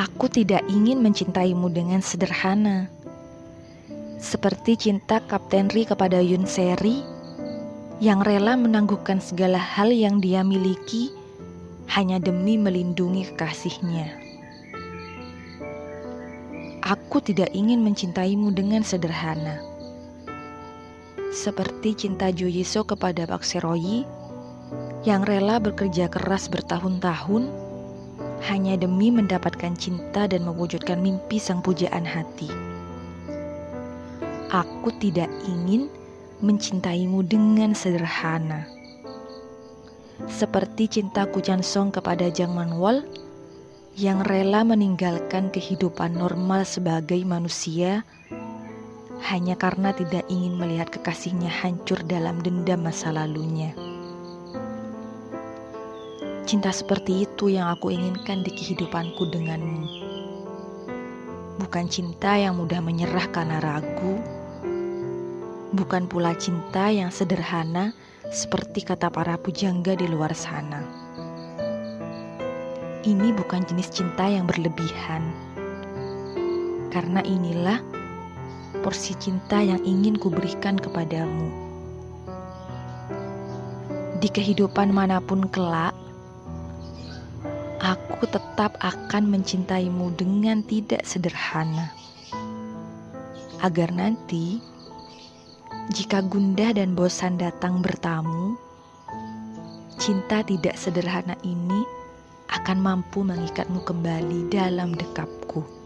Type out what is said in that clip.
Aku tidak ingin mencintaimu dengan sederhana, seperti cinta Kapten Ri kepada Yun Seri yang rela menangguhkan segala hal yang dia miliki hanya demi melindungi kekasihnya. Aku tidak ingin mencintaimu dengan sederhana, seperti cinta Jo Yiso kepada Pak Seroyi yang rela bekerja keras bertahun-tahun hanya demi mendapatkan cinta dan mewujudkan mimpi sang pujaan hati. Aku tidak ingin mencintaimu dengan sederhana. Seperti cinta Kuchan Song kepada Jang Manwol yang rela meninggalkan kehidupan normal sebagai manusia hanya karena tidak ingin melihat kekasihnya hancur dalam dendam masa lalunya. Cinta seperti itu yang aku inginkan di kehidupanku denganmu. Bukan cinta yang mudah menyerah karena ragu, bukan pula cinta yang sederhana seperti kata para pujangga di luar sana. Ini bukan jenis cinta yang berlebihan, karena inilah porsi cinta yang ingin kuberikan kepadamu. Di kehidupan mana pun kelak, aku tetap akan mencintaimu dengan tidak sederhana. Agar nanti, jika gundah dan bosan datang bertamu, cinta tidak sederhana ini akan mampu mengikatmu kembali dalam dekapku.